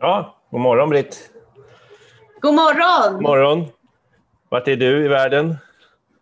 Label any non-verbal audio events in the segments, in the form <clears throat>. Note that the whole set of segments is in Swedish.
Ja, god morgon Britt. God morgon! morgon. Vart är du i världen?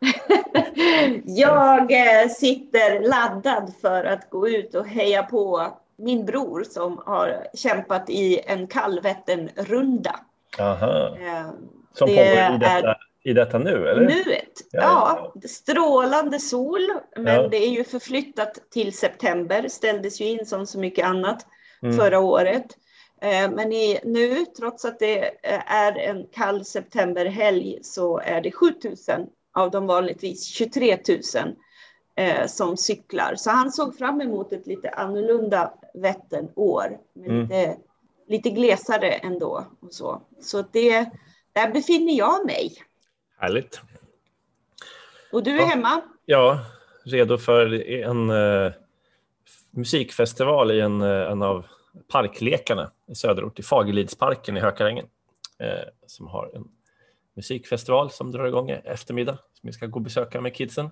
<laughs> jag eh, sitter laddad för att gå ut och heja på min bror som har kämpat i en kallvättenrunda. Aha. Eh, som det pågår i detta, är i detta nu? Eller? Nuet, ja. ja. Strålande sol, men ja. det är ju förflyttat till september. Ställdes ju in som så mycket annat mm. förra året. Eh, men i, nu, trots att det eh, är en kall septemberhelg, så är det 7000 av de vanligtvis 23 000 eh, som cyklar. Så han såg fram emot ett lite annorlunda Vätternår, men mm. lite, lite glesare ändå. Och så så det, där befinner jag mig. Härligt. Och du är ja. hemma? Ja, redo för en uh, musikfestival i en, en av parklekarna i söderort, i Fagerlidsparken i Hökarängen, eh, som har en musikfestival som drar igång i eftermiddag, som vi ska gå och besöka med kidsen.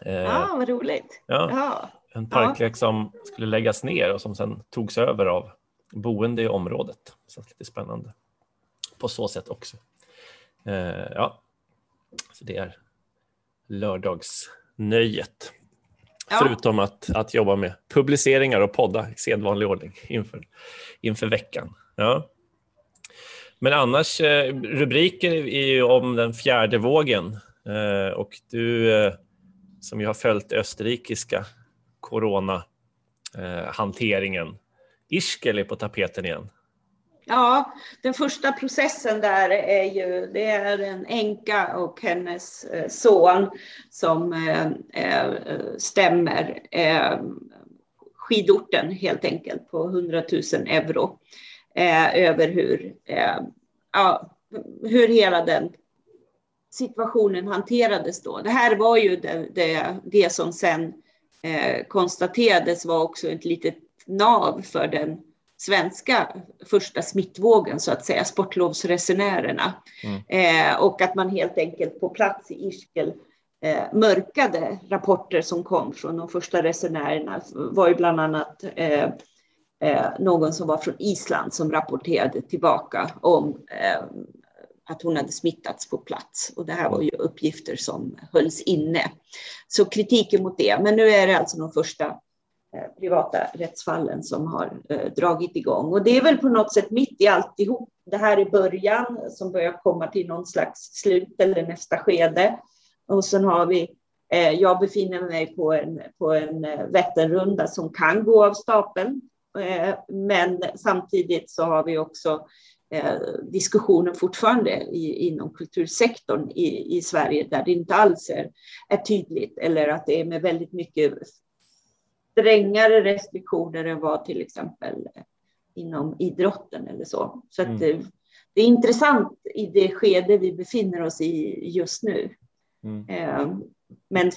Eh, ah, vad roligt. Ja, ja. En parklek ja. som skulle läggas ner och som sen togs över av boende i området. Så lite spännande på så sätt också. Eh, ja, så det är lördagsnöjet. Ja. Förutom att, att jobba med publiceringar och podda i sedvanlig ordning inför, inför veckan. Ja. Men annars, eh, rubriken är ju om den fjärde vågen eh, och du eh, som ju har följt österrikiska coronahanteringen. Ischgl är på tapeten igen. Ja, den första processen där är ju, det är en änka och hennes eh, son som eh, eh, stämmer skidorten helt enkelt på 100 000 euro över hur, ja, hur hela den situationen hanterades då. Det här var ju det, det, det som sen konstaterades var också ett litet nav för den svenska första smittvågen, så att säga, sportlovsresenärerna. Mm. Eh, och att man helt enkelt på plats i Ischgl eh, mörkade rapporter som kom från de första resenärerna. var ju bland annat eh, eh någon som var från Island som rapporterade tillbaka om eh, att hon hade smittats på plats. Och det här var ju uppgifter som hölls inne. Så kritiken mot det. Men nu är det alltså de första Eh, privata rättsfallen som har eh, dragit igång. Och det är väl på något sätt mitt i alltihop. Det här är början som börjar komma till någon slags slut eller nästa skede. Och sen har vi, eh, jag befinner mig på en, på en Vätternrunda som kan gå av stapeln. Men samtidigt så har vi också diskussionen fortfarande i, inom kultursektorn i, i Sverige där det inte alls är, är tydligt eller att det är med väldigt mycket strängare restriktioner än vad till exempel inom idrotten eller så. Så mm. det, det, är intressant i det skede vi befinner oss i just nu. Mm. Eh, men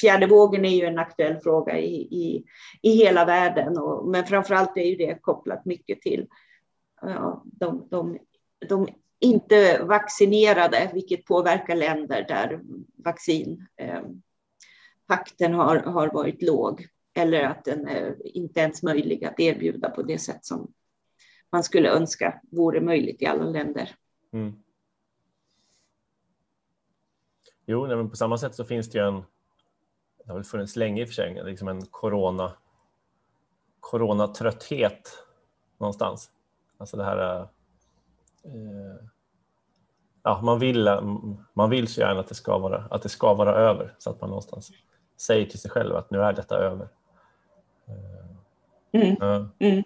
fjärde vågen är ju en aktuell fråga i, i, i hela världen. Och, men framför allt är ju det kopplat mycket till ja, de, de, de inte vaccinerade, vilket påverkar länder där vaccintakten eh, har, har varit låg eller att den är inte ens möjlig att erbjuda på det sätt som man skulle önska vore möjligt i alla länder. Mm. Jo, men på samma sätt så finns det ju en, det har väl funnits länge i och för sig, liksom en corona, coronatrötthet någonstans. Alltså det här, eh, ja, man vill, man vill så gärna att det, ska vara, att det ska vara över så att man någonstans säger till sig själv att nu är detta över. Mm. Ja. Mm.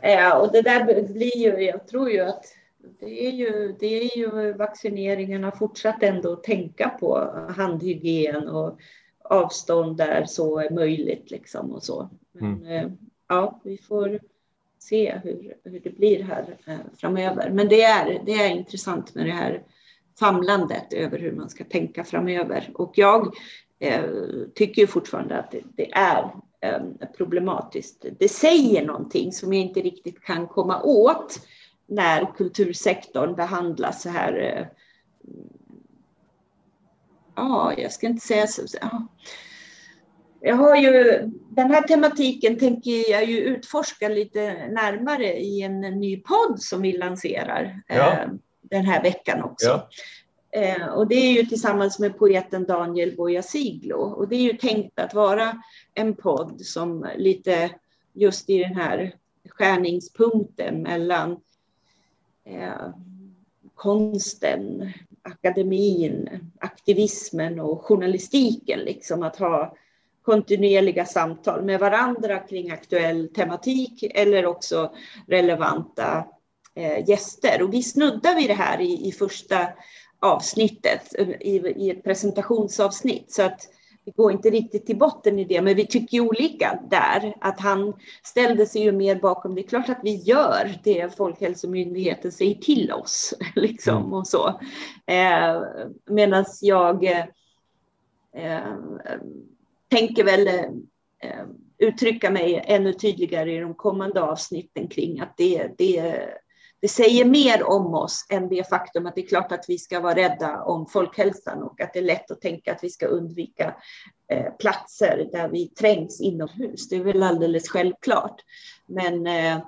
Ja, och det där blir ju, jag tror ju att det är ju, det är ju vaccineringarna fortsatt ändå att tänka på handhygien och avstånd där så är möjligt liksom och så. Men mm. Eh, ja, vi får se hur, hur det blir här eh, framöver. Men det är, det är intressant med det här famlandet över hur man ska tänka framöver. Och jag eh, tycker fortfarande att det, det är Eh, problematiskt. Det säger någonting som jag inte riktigt kan komma åt när kultursektorn behandlas så här. Eh, ja, jag ska inte säga så. Ja. Jag har ju, den här tematiken tänker jag ju utforska lite närmare i en ny podd som vi lanserar ja. eh, den här veckan också. Ja. Eh, och det är ju tillsammans med poeten Daniel Bojasiglo. Och det är ju tänkt att vara en podd som lite just i den här skärningspunkten mellan eh, konsten, akademin, aktivismen och journalistiken. Liksom att ha kontinuerliga samtal med varandra kring aktuell tematik eller också relevanta eh, gäster. Och vi snuddar vid det här i, i första avsnittet, i, i ett presentationsavsnitt. Så att vi går inte riktigt till botten i det, men vi tycker olika där. Att han ställde sig ju mer bakom, det är klart att vi gör det Folkhälsomyndigheten säger till oss. <laughs> Liksom, mm. och så. Eh, Medan jag eh, tänker väl eh, uttrycka mig ännu tydligare i de kommande avsnitten kring att det, det, det säger mer om oss än det faktum att det är klart att vi ska vara rädda om folkhälsan och att det är lätt att tänka att vi ska undvika eh, platser där vi trängs inomhus. Det är väl alldeles självklart. Men eh,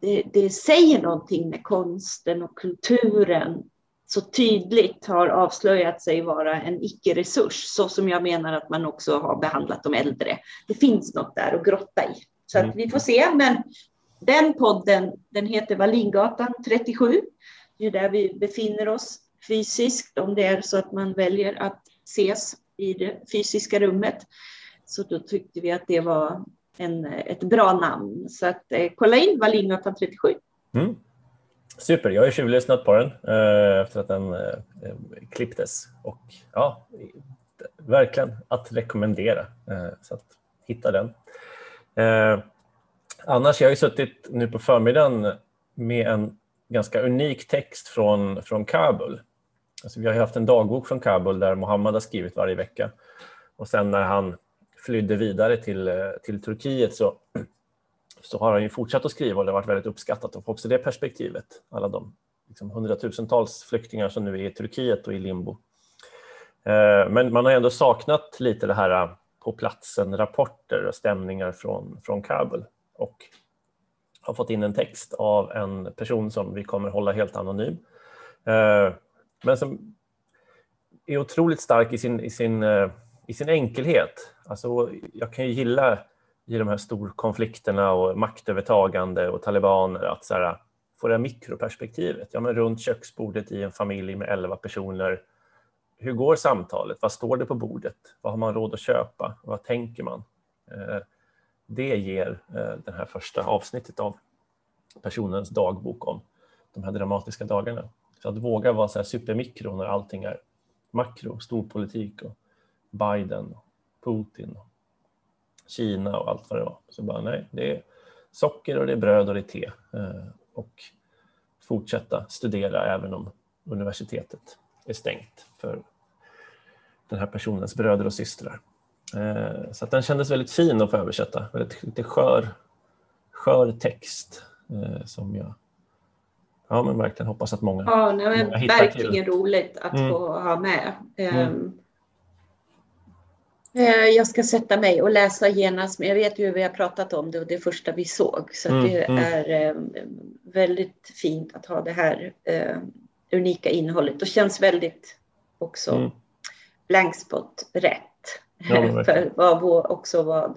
det, det säger någonting när konsten och kulturen så tydligt har avslöjat sig vara en icke-resurs, så som jag menar att man också har behandlat de äldre. Det finns något där att grotta i. Så att mm. vi får se, men den podden, den heter Wallingatan 37. Det är där vi befinner oss fysiskt, om det är så att man väljer att ses i det fysiska rummet. Så då tyckte vi att det var en, ett bra namn. Så att eh, kolla in Wallingatan 37. Mm. Super, jag har tjuvlyssnat på den eh, efter att den eh, klipptes och ja, verkligen att rekommendera. Eh, så att hitta den. Eh, Annars, jag har ju suttit nu på förmiddagen med en ganska unik text från, från Kabul. Alltså, vi har haft en dagbok från Kabul där Mohammed har skrivit varje vecka och sen när han flydde vidare till, eh, till Turkiet så <clears throat> så har han ju fortsatt att skriva och det har varit väldigt uppskattat och också det perspektivet. Alla de liksom, hundratusentals flyktingar som nu är i Turkiet och i limbo. Eh, men man har ändå saknat lite det här eh, på platsen, rapporter och stämningar från, från Kabul och har fått in en text av en person som vi kommer hålla helt anonym. Eh, men som är otroligt stark i sin, i sin, eh, i sin enkelhet. Alltså, jag kan ju gilla i de här storkonflikterna och maktövertagande och talibaner att så här, få det här mikroperspektivet. Ja, men runt köksbordet i en familj med elva personer. Hur går samtalet? Vad står det på bordet? Vad har man råd att köpa? Vad tänker man? Eh, det ger eh, det här första avsnittet av personens dagbok om de här dramatiska dagarna. Så att våga vara så här supermikro när allting är makro, storpolitik och Biden, Putin Kina och allt vad det var. Så bara nej, det är socker och det är bröd och det är te. Eh, och fortsätta studera även om universitetet är stängt för den här personens bröder och systrar. Eh, så den kändes väldigt fin att få översätta. Väldigt lite skör, skör text eh, som jag ja, men verkligen hoppas att många, ja, nej, men många hittar Verkligen till. roligt att mm. få ha med. Mm. Ehm, Eh, jag ska sätta mig och läsa genast, men jag vet ju hur vi har pratat om det och det första vi såg. Så mm, det mm. är eh, väldigt fint att ha det här eh, unika innehållet och känns väldigt också mm. blankspot rätt. Ja, <laughs> för vad vår, också vad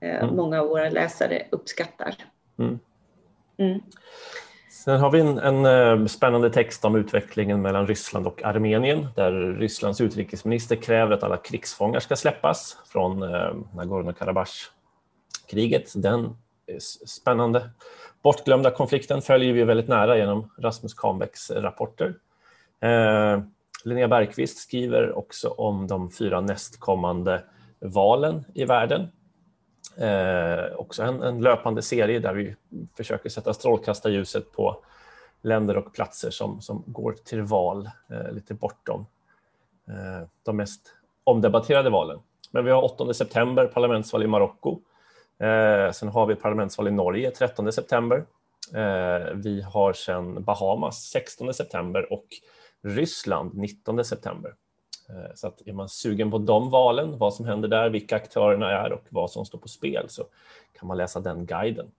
eh, mm. många av våra läsare uppskattar. Mm. Mm. Sen har vi en, en, eh, spännande text om utvecklingen mellan Ryssland och Armenien där Rysslands utrikesminister kräver att alla krigsfångar ska släppas från eh, Nagorno-Karabach-kriget. Den är spännande. Bortglömda konflikten följer vi väldigt nära genom Rasmus Kahnbäcks rapporter. Eh, Linnea Bergqvist skriver också om de fyra nästkommande valen i världen Eh, också en, en, löpande serie där vi försöker sätta strålkastarljuset på länder och platser som, som går till val eh, lite bortom eh, de mest omdebatterade valen. Men vi har 8 september parlamentsval i Marocko. Eh, sen har vi parlamentsval i Norge 13 september. Eh, vi har sen Bahamas 16 september och Ryssland 19 september. Eh, så att är man sugen på de valen, vad som händer där, vilka aktörerna är och vad som står på spel så kan man läsa den guiden.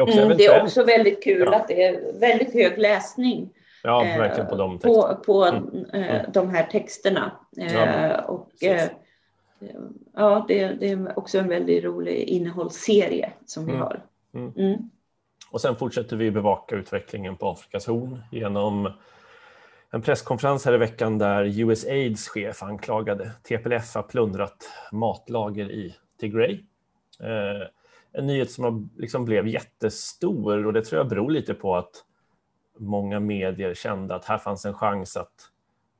Också mm, det är också väldigt kul ja. att det är väldigt hög läsning. Ja, eh, verkligen på de. På, på mm. mm. de här texterna. Ja, och, ja, det, det, är också en väldigt rolig innehållsserie som vi mm. har. Mm. mm. Och sen fortsätter vi bevaka utvecklingen på Afrikas horn genom en presskonferens här i veckan där USAIDs chef anklagade TPLF har plundrat matlager i Tigray. Eh, en nyhet som liksom blev jättestor och det tror jag beror lite på att många medier kände att här fanns en chans att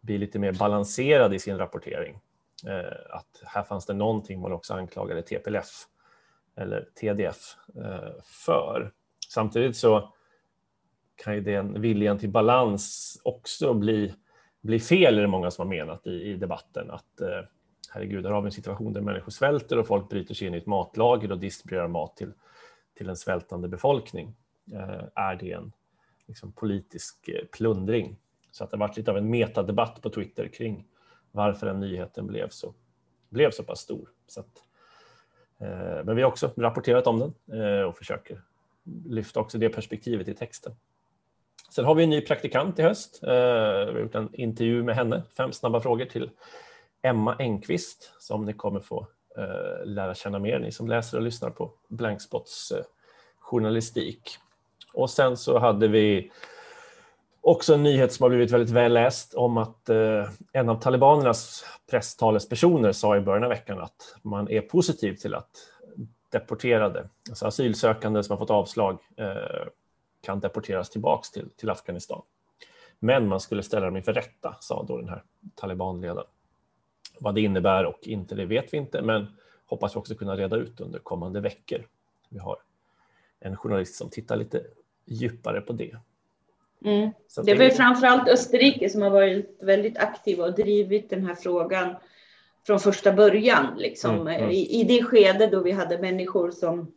bli lite mer balanserad i sin rapportering. Eh, att här fanns det någonting man också anklagade TPLF eller TDF eh, för. Samtidigt så kan ju den viljan till balans också bli, bli fel, är det många som har menat i, i debatten. Att eh, herregud, här har vi en situation där människor svälter och folk bryter sig in i ett matlager och distribuerar mat till, till en svältande befolkning. Eh, är det en liksom, politisk eh, plundring? Så att det har varit lite av en metadebatt på Twitter kring varför den nyheten blev så, blev så pass stor. Så att, eh, men vi har också rapporterat om den eh, och försöker lyfta också det perspektivet i texten. Sen har vi en ny praktikant i höst. Eh, vi har gjort en intervju med henne, fem snabba frågor till Emma Engqvist som ni kommer få eh, lära känna mer, ni som läser och lyssnar på Blankspots eh, journalistik. Och sen så hade vi också en nyhet som har blivit väldigt väl läst om att en av talibanernas presstalespersoner sa i början av veckan att man är positiv till att deporterade, alltså asylsökande som har fått avslag, kan deporteras tillbaks till, till Afghanistan. Men man skulle ställa dem inför rätta, sa då den här talibanledaren. Vad det innebär och inte, det vet vi inte, men hoppas vi också kunna reda ut under kommande veckor. Vi har en journalist som tittar lite djupare på det. Mm. Det är väl framförallt Österrike som har varit väldigt aktiva och drivit den här frågan från första början. Liksom. Mm, mm. I, I det skede då vi hade människor som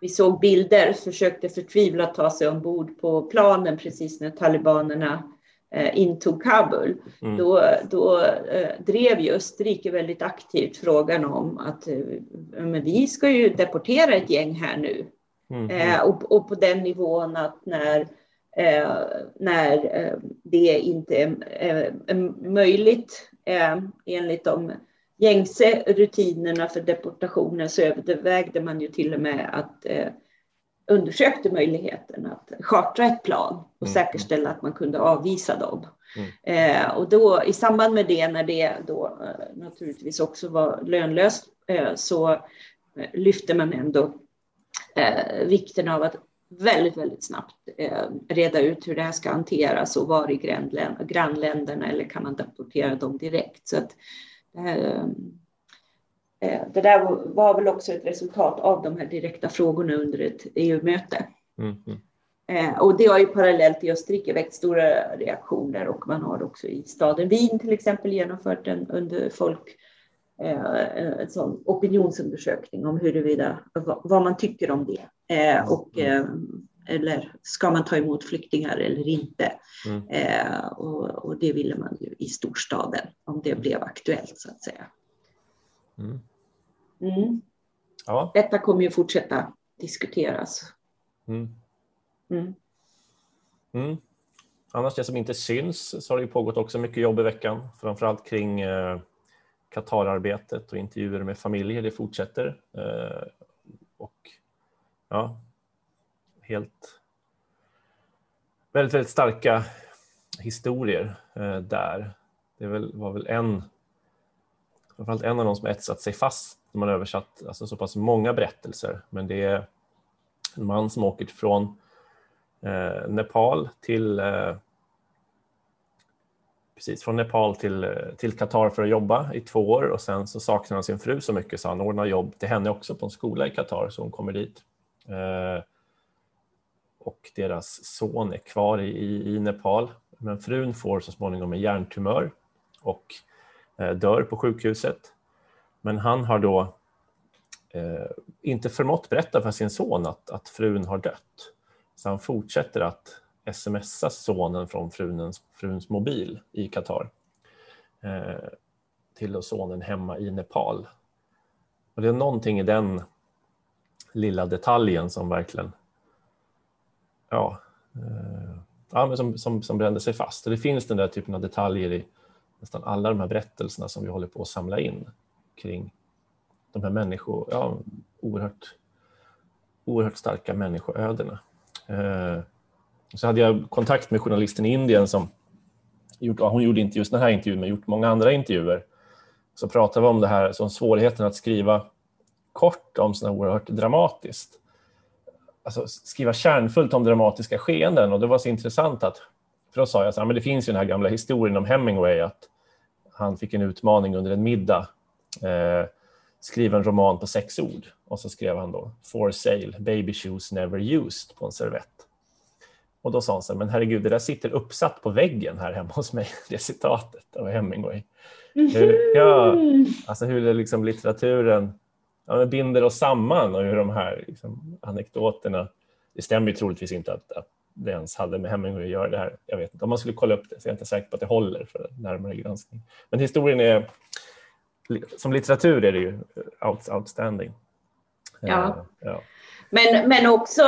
vi såg bilder, försökte förtvivlat ta sig ombord på planen precis när talibanerna eh, intog Kabul. Mm. Då, då eh, drev ju Österrike väldigt aktivt frågan om att eh, men vi ska ju deportera ett gäng här nu. Mm. Eh, och, och, på den nivån att när, eh, när eh, det inte är, är möjligt enligt de gängse rutinerna för deportationer så övervägde man ju till och med att eh, undersökte möjligheten att chartra ett plan och mm. säkerställa att man kunde avvisa dem. Mm. Eh, och då i samband med det, när det då eh, naturligtvis också var lönlöst, eh, så eh, lyfte man ändå eh, vikten av att väldigt, väldigt snabbt eh, reda ut hur det här ska hanteras och var i grannländerna eller kan man deportera dem direkt. Så att det där var väl också ett resultat av de här direkta frågorna under ett EU-möte. Mm, mm. Eh, och det har ju parallellt i Österrike väckt stora reaktioner och man har också i staden Wien till exempel genomfört en under folk en sån opinionsundersökning om huruvida vad man tycker om det. Och mm eller ska man ta emot flyktingar eller inte? Mm. Eh, och, och, det ville man ju i storstaden om det blev aktuellt så att säga. Mm. Mm. Ja. Detta kommer ju fortsätta diskuteras. Mm. Mm. Mm. Annars det som inte syns så har det ju pågått också mycket jobb i veckan, framförallt kring eh, Qatararbetet och intervjuer med familjer. Det fortsätter. Eh, och ja, helt väldigt, väldigt starka historier eh, där. Det väl, var väl en, framförallt en av dem som etsat sig fast när man översatt alltså så pass många berättelser. Men det är en man som åker från eh, Nepal till eh, precis från Nepal till, eh, till Qatar för att jobba i två år och sen så saknar han sin fru så mycket så han ordnar jobb till henne också på en skola i Qatar så hon kommer dit. Eh, och deras son är kvar i, i Nepal. Men frun får så småningom en hjärntumör och eh, dör på sjukhuset. Men han har då eh, inte förmått berätta för sin son att, att frun har dött. Så han fortsätter att smsa sonen från fruns, fruns mobil i Qatar. eh, till sonen hemma i Nepal. Och det är någonting i den lilla detaljen som verkligen ja, eh, ja, men som, som, som brände sig fast. Och det finns den där typen av detaljer i nästan alla de här berättelserna som vi håller på att samla in kring de här människor, ja, oerhört, oerhört starka människoödena. Eh, så hade jag kontakt med journalisten i Indien som gjort, ja, hon gjorde inte just den här intervjun, men gjort många andra intervjuer. Så pratade vi om det här, som svårigheten att skriva kort om sådana oerhört dramatiskt. Alltså skriva kärnfullt om dramatiska skeenden och det var så intressant att, för då sa jag så här, men det finns ju den här gamla historien om Hemingway att han fick en utmaning under en middag, eh, skriva en roman på sex ord och så skrev han då For sale, baby shoes never used på en servett. Och då sa han så här, men herregud, det där sitter uppsatt på väggen här hemma hos mig, <laughs> det citatet av Hemingway. Hur, ja, alltså hur det liksom litteraturen ja, binder oss samman och hur de här liksom, anekdoterna, det stämmer ju troligtvis inte att, att det ens hade med Hemingway att göra det här. Jag vet inte, om man skulle kolla upp det så är jag inte säker på att det håller för närmare granskning. Men historien är, som litteratur är det ju outstanding. Ja. Eh, ja. Men, men också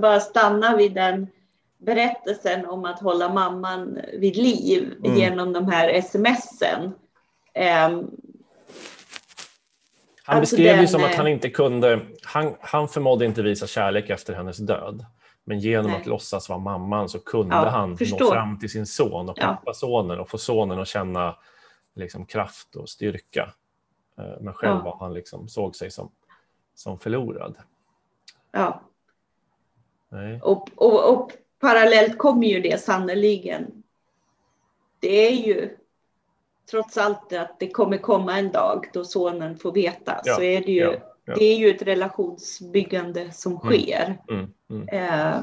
bara stanna vid den berättelsen om att hålla mamman vid liv mm. genom de här smsen. Um, han alltså beskrev den, som att han inte kunde, han, han förmådde inte visa kärlek efter hennes död. Men genom nej. att låtsas vara mamman så kunde ja, han förstår. nå fram till sin son och pappasonen och få sonen att känna liksom, kraft och styrka. Eh, men själv ja. var han liksom, såg sig som, som förlorad. Ja. Och, och, och, parallellt kommer ju det sannoliken. Det är ju trots allt att det kommer komma en dag då sonen får veta ja. så är det ju, ja. Ja. det är ju ett relationsbyggande som mm. sker. Mm. Mm. Eh,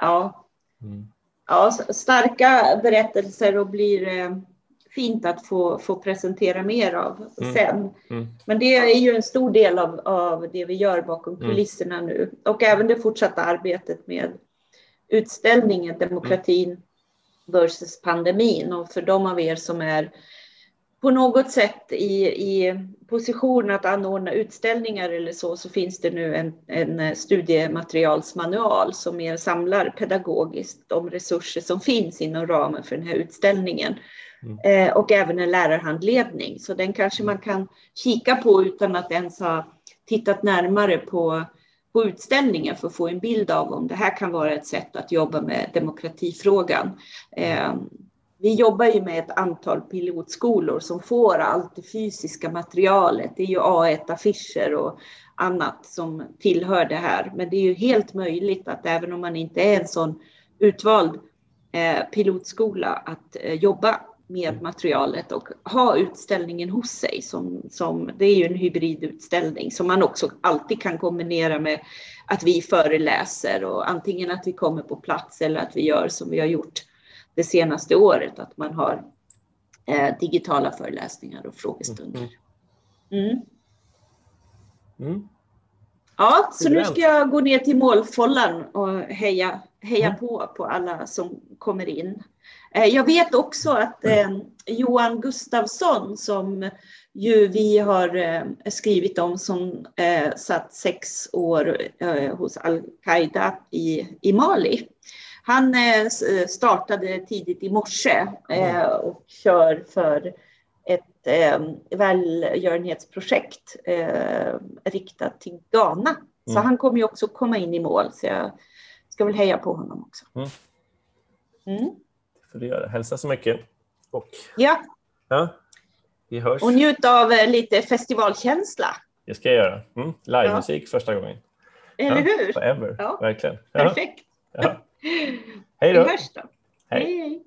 ja. Mm. ja, starka berättelser och blir eh, fint att få, få presentera mer av mm. sen. Mm. Men det är ju en stor del av, av det vi gör bakom kulisserna nu och även det fortsatta arbetet med utställningen Demokratin versus pandemin och för de av er som är på något sätt i, i position att anordna utställningar eller så, så finns det nu en, en studiematerialsmanual som mer samlar pedagogiskt de resurser som finns inom ramen för den här utställningen. Mm. Eh, och även en lärarhandledning. Så den kanske man kan kika på utan att ens ha tittat närmare på, på utställningen för att få en bild av om det här kan vara ett sätt att jobba med demokratifrågan. Ehm, vi jobbar ju med ett antal pilotskolor som får allt det fysiska materialet. Det är ju A1-affischer och annat som tillhör det här. Men det är ju helt möjligt att även om man inte är en sån utvald eh, pilotskola att eh, jobba med materialet och ha utställningen hos sig. Som, som, det är ju en hybridutställning som man också alltid kan kombinera med att vi föreläser och antingen att vi kommer på plats eller att vi gör som vi har gjort det senaste året, att man har eh, digitala föreläsningar och frågestunder. Mm. mm. Mm. Ja, så nu ska jag gå ner till målfållan och heja, heja mm. på på alla som kommer in. Eh, jag vet också att eh, Johan Gustafsson som ju vi har eh, skrivit om som satt sex år hos al-Qaida i, i Mali. Han startade tidigt i morse mm. och kör för ett välgörenhetsprojekt riktat till Ghana. Så mm. han kommer ju också komma in i mål, så jag ska väl heja på honom också. Mm. Får du göra. Hälsa så mycket. Och, ja. ja. Vi hörs. Och njut av eh, lite festivalkänsla. Det ska jag göra. Mm. Livemusik ja. första gången. Eller ja, hur? Forever. Ja. Verkligen. Perfekt. Ja. <laughs> Hej då. Vi hörs då. hej. hej.